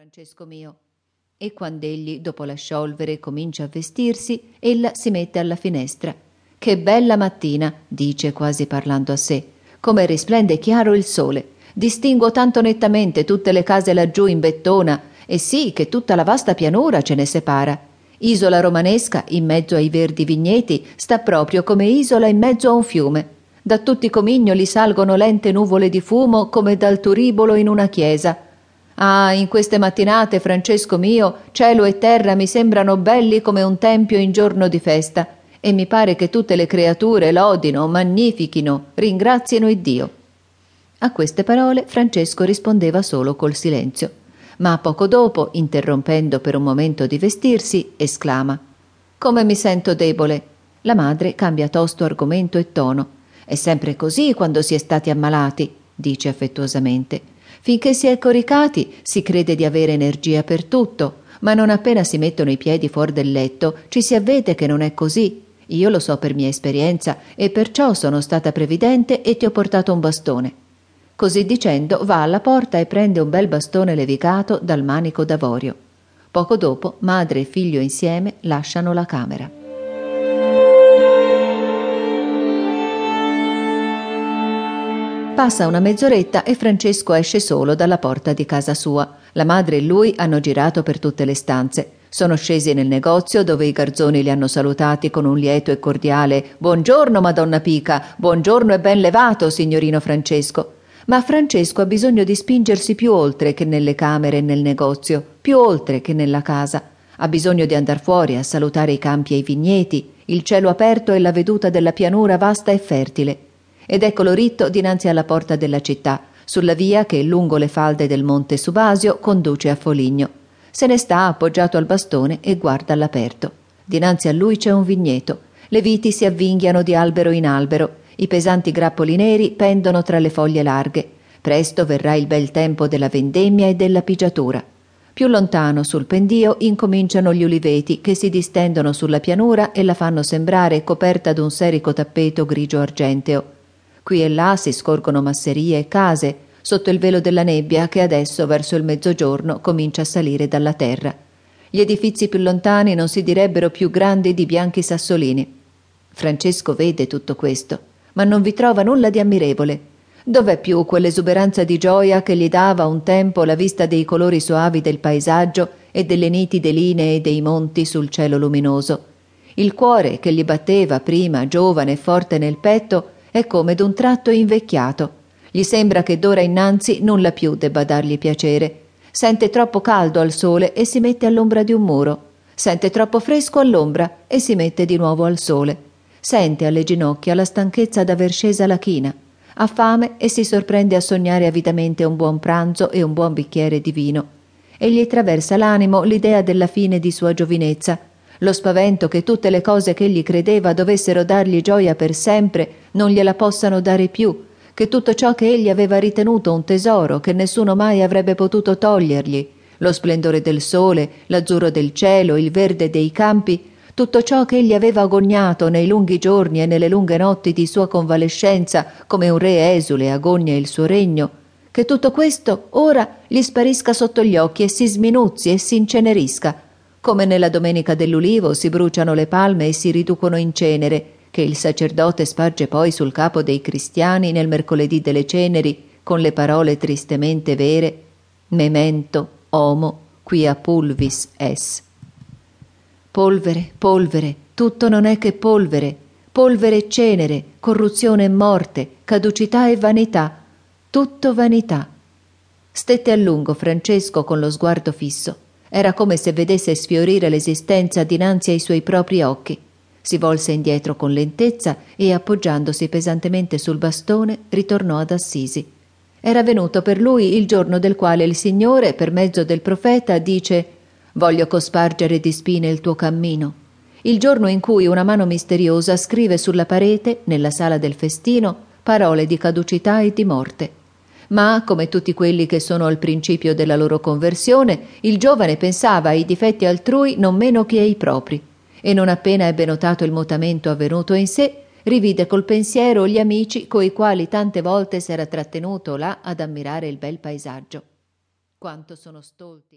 Francesco mio. E quand'egli, dopo la sciolvere, comincia a vestirsi, ella si mette alla finestra. Che bella mattina, dice quasi parlando a sé. Come risplende chiaro il sole. Distinguo tanto nettamente tutte le case laggiù in bettona, e sì che tutta la vasta pianura ce ne separa. Isola romanesca, in mezzo ai verdi vigneti, sta proprio come isola in mezzo a un fiume. Da tutti i comignoli salgono lente nuvole di fumo come dal turibolo in una chiesa Ah, in queste mattinate, Francesco mio, cielo e terra mi sembrano belli come un tempio in giorno di festa, e mi pare che tutte le creature lodino, magnifichino, ringrazino il Dio. A queste parole Francesco rispondeva solo col silenzio, ma poco dopo, interrompendo per un momento di vestirsi, esclama Come mi sento debole. La madre cambia tosto argomento e tono. È sempre così quando si è stati ammalati, dice affettuosamente. Finché si è coricati si crede di avere energia per tutto, ma non appena si mettono i piedi fuori del letto ci si avvede che non è così. Io lo so per mia esperienza e perciò sono stata previdente e ti ho portato un bastone. Così dicendo va alla porta e prende un bel bastone levigato dal manico d'avorio. Poco dopo madre e figlio insieme lasciano la camera. Passa una mezz'oretta e Francesco esce solo dalla porta di casa sua. La madre e lui hanno girato per tutte le stanze. Sono scesi nel negozio dove i garzoni li hanno salutati con un lieto e cordiale Buongiorno, Madonna Pica, buongiorno e ben levato, signorino Francesco. Ma Francesco ha bisogno di spingersi più oltre che nelle camere e nel negozio, più oltre che nella casa. Ha bisogno di andar fuori a salutare i campi e i vigneti, il cielo aperto e la veduta della pianura vasta e fertile ed eccolo ritto dinanzi alla porta della città, sulla via che lungo le falde del monte Subasio conduce a Foligno. Se ne sta appoggiato al bastone e guarda all'aperto. Dinanzi a lui c'è un vigneto. Le viti si avvinghiano di albero in albero, i pesanti grappoli neri pendono tra le foglie larghe. Presto verrà il bel tempo della vendemmia e della pigiatura. Più lontano, sul pendio, incominciano gli uliveti che si distendono sulla pianura e la fanno sembrare coperta d'un serico tappeto grigio argenteo. Qui e là si scorgono masserie e case, sotto il velo della nebbia che adesso, verso il mezzogiorno, comincia a salire dalla terra. Gli edifizi più lontani non si direbbero più grandi di bianchi sassolini. Francesco vede tutto questo, ma non vi trova nulla di ammirevole. Dov'è più quell'esuberanza di gioia che gli dava un tempo la vista dei colori soavi del paesaggio e delle nitide linee dei monti sul cielo luminoso? Il cuore che gli batteva prima, giovane e forte nel petto, è come d'un tratto invecchiato. Gli sembra che d'ora innanzi nulla più debba dargli piacere. Sente troppo caldo al sole e si mette all'ombra di un muro. Sente troppo fresco all'ombra e si mette di nuovo al sole. Sente alle ginocchia la stanchezza d'aver scesa la china. Ha fame e si sorprende a sognare avidamente un buon pranzo e un buon bicchiere di vino. E gli traversa l'animo l'idea della fine di sua giovinezza lo spavento che tutte le cose che egli credeva dovessero dargli gioia per sempre non gliela possano dare più, che tutto ciò che egli aveva ritenuto un tesoro che nessuno mai avrebbe potuto togliergli, lo splendore del sole, l'azzurro del cielo, il verde dei campi, tutto ciò che egli aveva agognato nei lunghi giorni e nelle lunghe notti di sua convalescenza, come un re esule agogna il suo regno, che tutto questo ora gli sparisca sotto gli occhi e si sminuzzi e si incenerisca, come nella domenica dell'ulivo si bruciano le palme e si riducono in cenere, che il sacerdote sparge poi sul capo dei cristiani nel mercoledì delle ceneri, con le parole tristemente vere Memento, homo, quia pulvis es. Polvere, polvere, tutto non è che polvere, polvere e cenere, corruzione e morte, caducità e vanità, tutto vanità. Stette a lungo Francesco con lo sguardo fisso. Era come se vedesse sfiorire l'esistenza dinanzi ai suoi propri occhi. Si volse indietro con lentezza e, appoggiandosi pesantemente sul bastone, ritornò ad Assisi. Era venuto per lui il giorno del quale il Signore, per mezzo del profeta, dice Voglio cospargere di spine il tuo cammino. Il giorno in cui una mano misteriosa scrive sulla parete, nella sala del festino, parole di caducità e di morte ma, come tutti quelli che sono al principio della loro conversione, il giovane pensava ai difetti altrui non meno che ai propri, e non appena ebbe notato il mutamento avvenuto in sé, rivide col pensiero gli amici coi quali tante volte s'era trattenuto là ad ammirare il bel paesaggio. Quanto sono stolti.